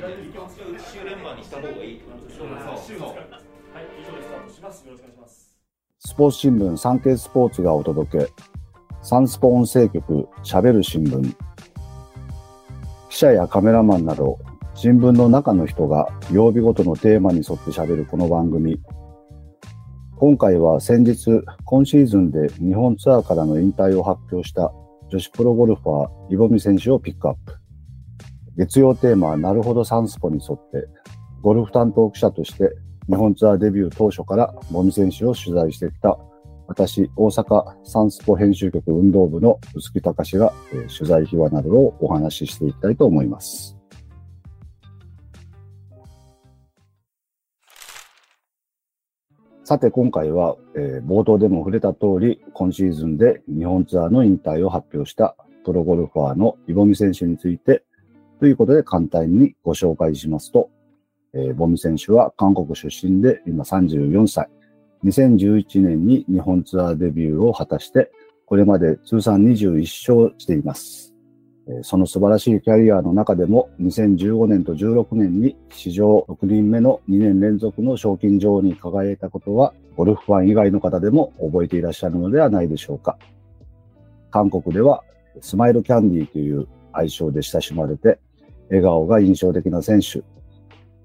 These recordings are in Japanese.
週連番にした方がいいってことでしょそうそうはい以上でスタートしますよろしくお願いしますスポーツ新聞サンケイスポーツがお届け。サンスポ音声局しゃべる新聞。記者やカメラマンなど新聞の中の人が曜日ごとのテーマに沿ってしゃべるこの番組。今回は先日今シーズンで日本ツアーからの引退を発表した女子プロゴルファーイボミ選手をピックアップ。月曜テーマはなるほどサンスポに沿ってゴルフ担当記者として日本ツアーデビュー当初からボミ選手を取材してきた私、大阪サンスポ編集局運動部の臼木隆が、えー、取材秘話などをお話ししていきたいと思います。さて今回は、えー、冒頭でも触れた通り、今シーズンで日本ツアーの引退を発表したプロゴルファーのイボミ選手について、ということで簡単にご紹介しますと、えー、ボミ選手は韓国出身で今34歳。2011年に日本ツアーデビューを果たして、これまで通算21勝しています。その素晴らしいキャリアの中でも2015年と16年に史上6人目の2年連続の賞金女王に輝いたことはゴルフファン以外の方でも覚えていらっしゃるのではないでしょうか。韓国ではスマイルキャンディーという愛称で親しまれて笑顔が印象的な選手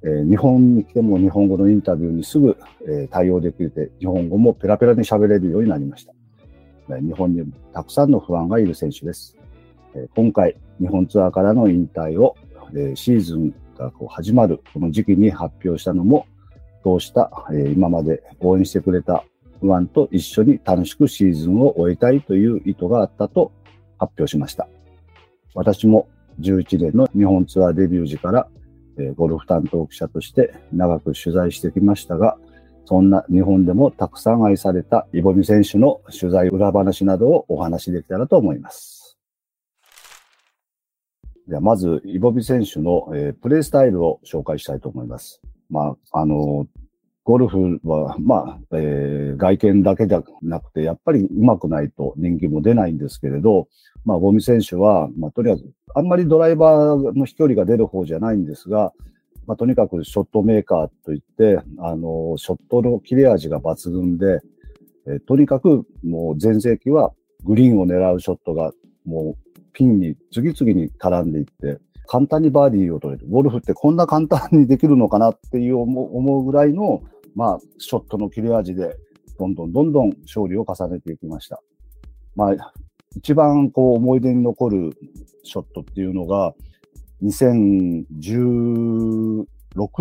え、日本に来ても日本語のインタビューにすぐ、え、対応できて、日本語もペラペラに喋れるようになりました。日本にもたくさんの不安がいる選手です。え、今回、日本ツアーからの引退を、え、シーズンがこう始まるこの時期に発表したのも、そうした、え、今まで応援してくれた不安と一緒に楽しくシーズンを終えたいという意図があったと発表しました。私も11年の日本ツアーデビュー時からえゴルフ担当記者として長く取材してきましたが、そんな日本でもたくさん愛されたイボミ選手の取材裏話などをお話しできたらと思います。ではまず、イボミ選手の、えー、プレイスタイルを紹介したいと思います。まあ、あの、ゴルフは、まあ、えー、外見だけじゃなくて、やっぱり上手くないと人気も出ないんですけれど、まあ、ボミ選手は、まあ、とりあえず、あんまりドライバーの飛距離が出る方じゃないんですが、まあ、とにかくショットメーカーといって、あの、ショットの切れ味が抜群で、えー、とにかくもう前世紀はグリーンを狙うショットがもうピンに次々に絡んでいって、簡単にバーディーを取れる。ゴルフってこんな簡単にできるのかなっていう思うぐらいの、まあ、ショットの切れ味で、どんどんどんどん勝利を重ねていきました。まあ、一番こう思い出に残るショットっていうのが、2016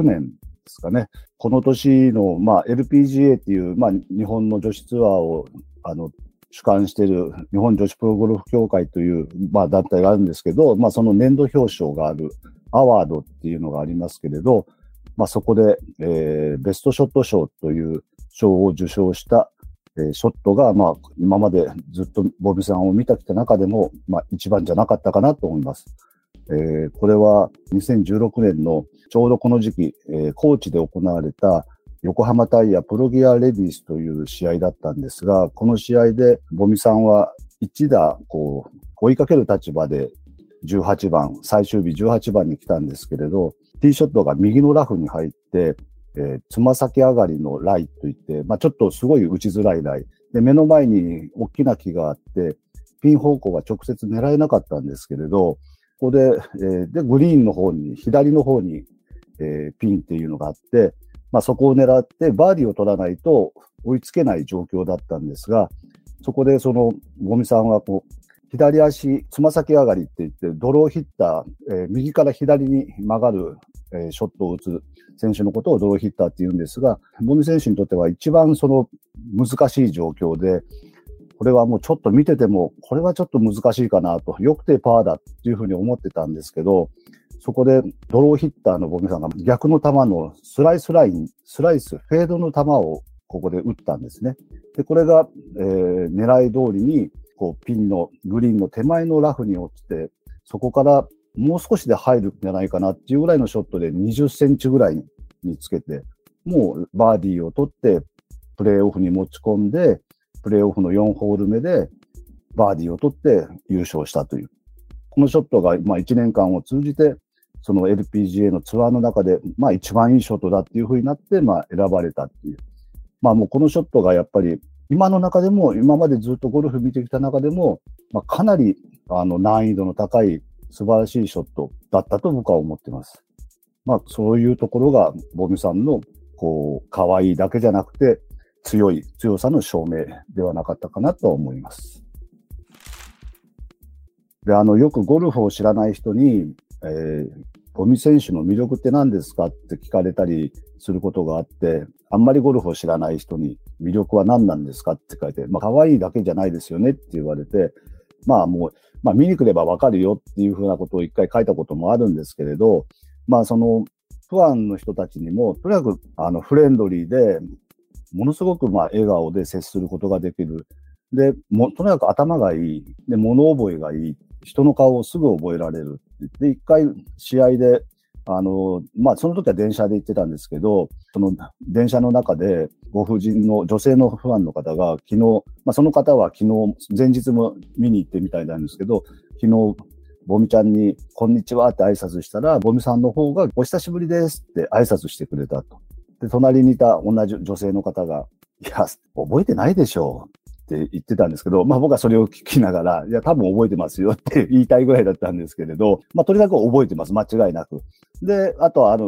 年ですかね。この年の、まあ、LPGA っていう、まあ、日本の女子ツアーを、あの、主管している日本女子プロゴルフ協会という、まあ、団体があるんですけど、まあ、その年度表彰があるアワードっていうのがありますけれど、まあ、そこで、えー、ベストショット賞という賞を受賞したえー、ショットが、まあ、今までずっとボビさんを見てきた中でも、まあ、一番じゃなかったかなと思います。えー、これは2016年のちょうどこの時期、えー、高知で行われた横浜タイヤプロギアレディースという試合だったんですが、この試合でボミさんは一打、こう、追いかける立場で18番、最終日18番に来たんですけれど、ティーショットが右のラフに入って、えー、つま先上がりのライといって、まあ、ちょっとすごい打ちづらいライ。で、目の前に大きな木があって、ピン方向は直接狙えなかったんですけれど、ここで、えー、で、グリーンの方に、左の方に、えー、ピンっていうのがあって、まあ、そこを狙ってバーディーを取らないと追いつけない状況だったんですが、そこでその、ゴミさんはこう、左足、つま先上がりって言って、ドローヒッター、えー、右から左に曲がる、えー、ショットを打つ選手のことをドローヒッターって言うんですが、ボミ選手にとっては一番その難しい状況で、これはもうちょっと見てても、これはちょっと難しいかなと、よくてパーだっていうふうに思ってたんですけど、そこでドローヒッターのボミさんが逆の球のスライスライン、スライス、フェードの球をここで打ったんですね。で、これが、えー、狙い通りにこうピンのグリーンの手前のラフに落ちて、そこからもう少しで入るんじゃないかなっていうぐらいのショットで20センチぐらいにつけて、もうバーディーを取って、プレーオフに持ち込んで、プレーオフの4ホール目でバーディーを取って優勝したという。このショットが、まあ1年間を通じて、その LPGA のツアーの中で、まあ一番いいショットだっていうふうになって、まあ選ばれたっていう。まあもうこのショットがやっぱり、今の中でも、今までずっとゴルフ見てきた中でも、まあかなりあの難易度の高い素晴らしいショットだったと僕は思ってます。まあそういうところが、ボミさんの、こう、可愛いだけじゃなくて、強い強さの証明ではなかったかなと思います。で、あの、よくゴルフを知らない人に、えー、ゴミ選手の魅力って何ですかって聞かれたりすることがあって、あんまりゴルフを知らない人に魅力は何なんですかって書いて、まあ、可愛いだけじゃないですよねって言われて、まあもう、まあ見に来ればわかるよっていうふうなことを一回書いたこともあるんですけれど、まあその、ファンの人たちにも、とにかく、あの、フレンドリーで、ものすごく、まあ、笑顔で接することができる。で、も、とにかく頭がいい。で、物覚えがいい。人の顔をすぐ覚えられる。で、一回試合で、あの、まあ、その時は電車で行ってたんですけど、その電車の中で、ご婦人の女性のファンの方が、昨日、まあ、その方は昨日、前日も見に行ってみたいなんですけど、昨日、ボミちゃんに、こんにちはって挨拶したら、ボミさんの方が、お久しぶりですって挨拶してくれたと。で、隣にいた同じ女性の方が、いや、覚えてないでしょう。って言ってたんですけど、まあ僕はそれを聞きながら、いや、多分覚えてますよって言いたいぐらいだったんですけれど、まあとにかく覚えてます。間違いなく。で、あとはある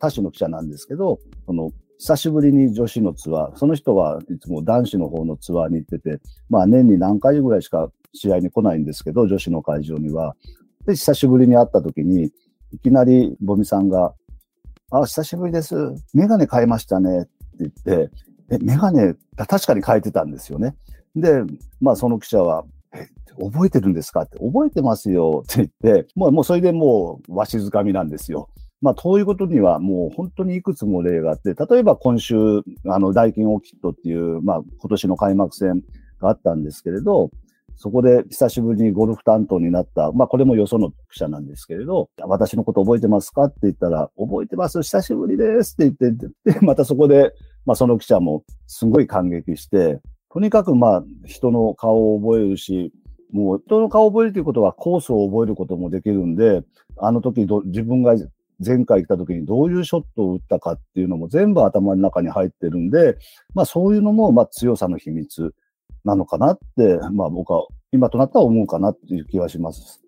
他種の記者なんですけど、その、久しぶりに女子のツアー、その人はいつも男子の方のツアーに行ってて、まあ年に何回ぐらいしか試合に来ないんですけど、女子の会場には。で、久しぶりに会った時に、いきなりボミさんが、あ、久しぶりです。メガネ買いましたねって言って、え、メガネ、確かに変えてたんですよね。で、まあその記者は、え、覚えてるんですか？って、覚えてますよって言って、もう、もうそれでもう、わしづかみなんですよ。まあ、ういうことにはもう本当にいくつも例があって、例えば今週、あの、ダイキンオーキッドっていう、まあ、今年の開幕戦があったんですけれど、そこで久しぶりにゴルフ担当になった、まあこれもよその記者なんですけれど、私のこと覚えてますか？って言ったら、覚えてます、久しぶりですって言って、で、またそこで、まあその記者もすごい感激して、とにかくまあ人の顔を覚えるし、もう人の顔を覚えるということはコースを覚えることもできるんで、あの時ど自分が前回来た時にどういうショットを打ったかっていうのも全部頭の中に入ってるんで、まあそういうのもまあ強さの秘密なのかなって、まあ僕は今となったら思うかなっていう気はします。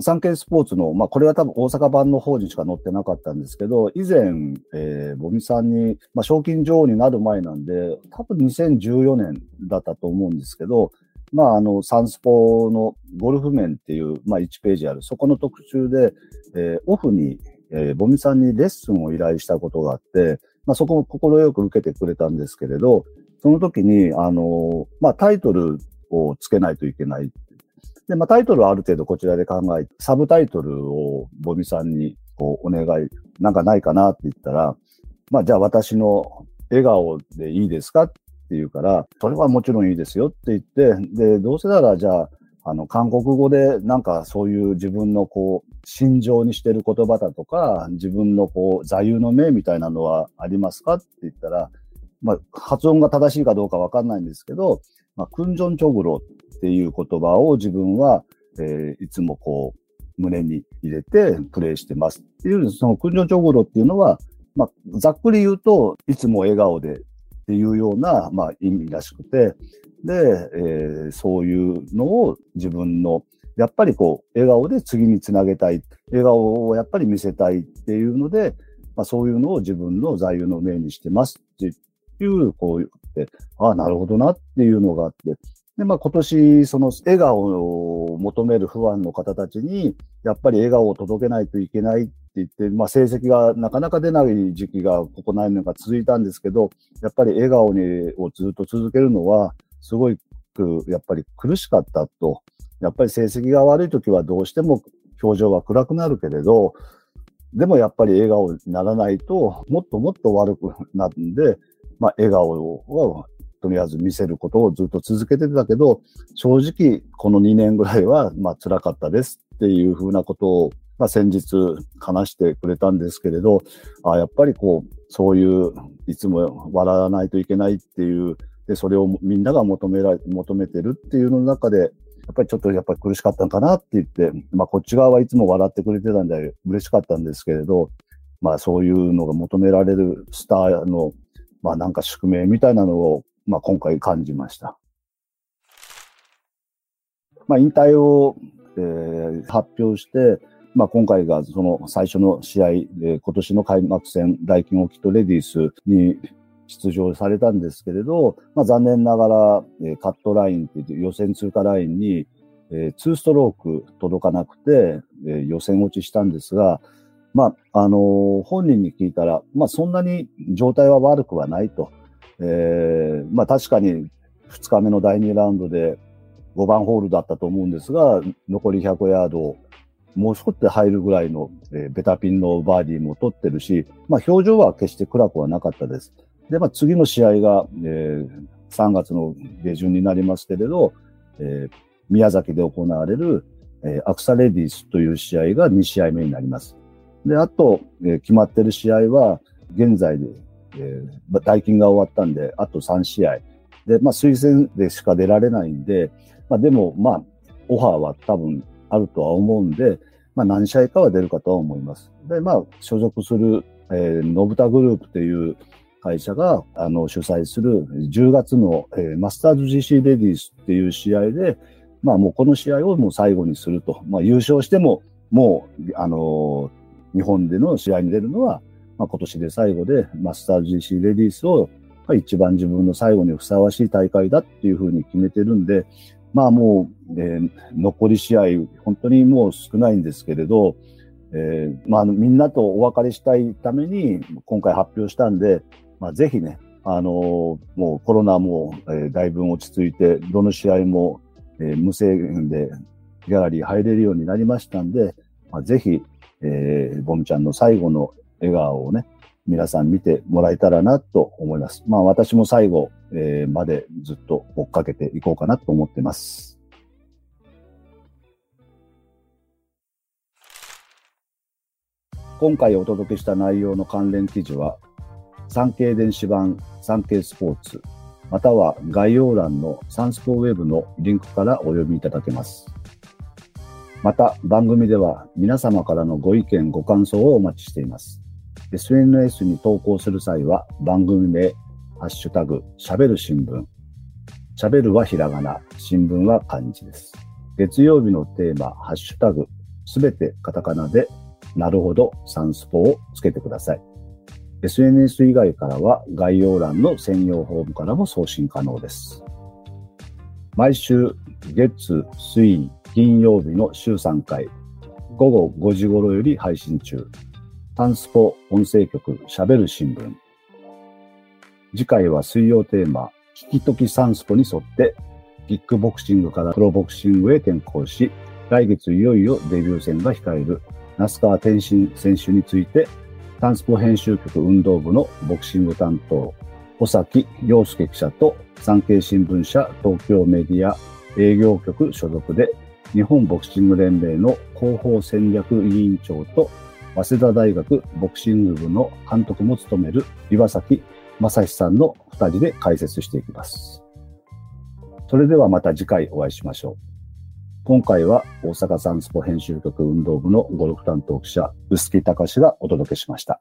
サンケイスポーツの、まあこれは多分大阪版の方にしか載ってなかったんですけど、以前、えー、ボミさんに、まあ賞金女王になる前なんで、多分2014年だったと思うんですけど、まああの、サンスポのゴルフ面っていう、まあ1ページある、そこの特集で、えー、オフに、えー、ボミさんにレッスンを依頼したことがあって、まあそこも快く受けてくれたんですけれど、その時に、あの、まあ、タイトルをつけないといけない。で、まあ、タイトルはある程度こちらで考えて、サブタイトルをボミさんにこうお願い、なんかないかなって言ったら、まあ、じゃあ私の笑顔でいいですかって言うから、それはもちろんいいですよって言って、で、どうせならじゃあ、あの、韓国語でなんかそういう自分のこう、心情にしてる言葉だとか、自分のこう、座右の銘みたいなのはありますかって言ったら、まあ、発音が正しいかどうかわかんないんですけど、まあ、クンジョンチョグロっていう言葉を自分は、えー、いつもこう、胸に入れてプレイしてますっていう、そのクンジョンチョグロっていうのは、まあ、ざっくり言うと、いつも笑顔でっていうような、まあ、意味らしくて、で、えー、そういうのを自分の、やっぱりこう、笑顔で次につなげたい、笑顔をやっぱり見せたいっていうので、まあ、そういうのを自分の座右の銘にしてますっていう、こう言って、ああ、なるほどなっていうのがあって、で、まあ今年、その笑顔を求める不安の方たちに、やっぱり笑顔を届けないといけないって言って、まあ成績がなかなか出ない時期がここ何年か続いたんですけど、やっぱり笑顔にをずっと続けるのは、すごい、やっぱり苦しかったと。やっぱり成績が悪い時はどうしても表情は暗くなるけれど、でもやっぱり笑顔にならないと、もっともっと悪くなるんで、まあ、笑顔をとりあえず見せることをずっと続けてたけど、正直この2年ぐらいは、まあ、辛かったですっていうふうなことを、まあ、先日話してくれたんですけれど、あやっぱりこう、そういう、いつも笑わないといけないっていう、で、それをみんなが求められ、求めてるっていうの中で、やっぱりちょっとやっぱり苦しかったんかなって言って、まあこっち側はいつも笑ってくれてたんで嬉しかったんですけれど、まあそういうのが求められるスターの、まあなんか宿命みたいなのを、まあ今回感じました。まあ引退を、えー、発表して、まあ今回がその最初の試合、えー、今年の開幕戦、ダイキンオキットレディースに出場されたんですけれど、まあ、残念ながら、えー、カットラインって言って予選通過ラインに、えー、2ストローク届かなくて、えー、予選落ちしたんですが、まあ、あのー、本人に聞いたら、まあ、そんなに状態は悪くはないと。えー、まあ、確かに2日目の第2ラウンドで5番ホールだったと思うんですが、残り100ヤードもう少し入るぐらいの、えー、ベタピンのバーディーも取ってるし、まあ、表情は決して暗くはなかったです。で、まあ、次の試合が、えー、3月の下旬になりますけれど、えー、宮崎で行われる、えー、アクサレディスという試合が2試合目になります。で、あと、えー、決まってる試合は、現在で、えー、大金が終わったんで、あと3試合。で、まあ、推薦でしか出られないんで、まあ、でも、まあ、オファーは多分あるとは思うんで、まあ、何試合かは出るかとは思います。で、まあ、所属する、えー、ノブタグループという、会社があの主催する10月の、えー、マスターズ GC レディースっていう試合で、まあもうこの試合をもう最後にすると。まあ優勝しても、もう、あのー、日本での試合に出るのは、まあ今年で最後で、マスター GC レディースを、まあ、一番自分の最後にふさわしい大会だっていうふうに決めてるんで、まあもう、えー、残り試合、本当にもう少ないんですけれど、えー、まあみんなとお別れしたいために今回発表したんで、まあ、ぜひね、あのー、もうコロナも、えー、だいぶ落ち着いて、どの試合も、えー、無制限でギャラリー入れるようになりましたんで、まあ、ぜひ、えー、ボムちゃんの最後の笑顔をね、皆さん見てもらえたらなと思います。まあ私も最後、えー、までずっと追っかけていこうかなと思ってます。今回お届けした内容の関連記事は、産経電子版産経スポーツ、または概要欄のサンスポウェブのリンクからお読みいただけます。また番組では皆様からのご意見ご感想をお待ちしています。SNS に投稿する際は番組名、ハッシュタグ、喋る新聞。喋るはひらがな、新聞は漢字です。月曜日のテーマ、ハッシュタグ、すべてカタカナで、なるほど、サンスポをつけてください。SNS 以外からは概要欄の専用フォームからも送信可能です。毎週月、水、金曜日の週3回、午後5時頃より配信中。タンスポ音声局喋る新聞。次回は水曜テーマ、聞きときサンスポに沿って、キックボクシングからプロボクシングへ転向し、来月いよいよデビュー戦が控える那須川天心選手についてタンスポ編集局運動部のボクシング担当、尾崎洋介記者と産経新聞社東京メディア営業局所属で日本ボクシング連盟の広報戦略委員長と早稲田大学ボクシング部の監督も務める岩崎正史さんの2人で解説していきます。それではまた次回お会いしましょう。今回は大阪サンスポ編集局運動部のゴルフ担当記者、臼木隆がお届けしました。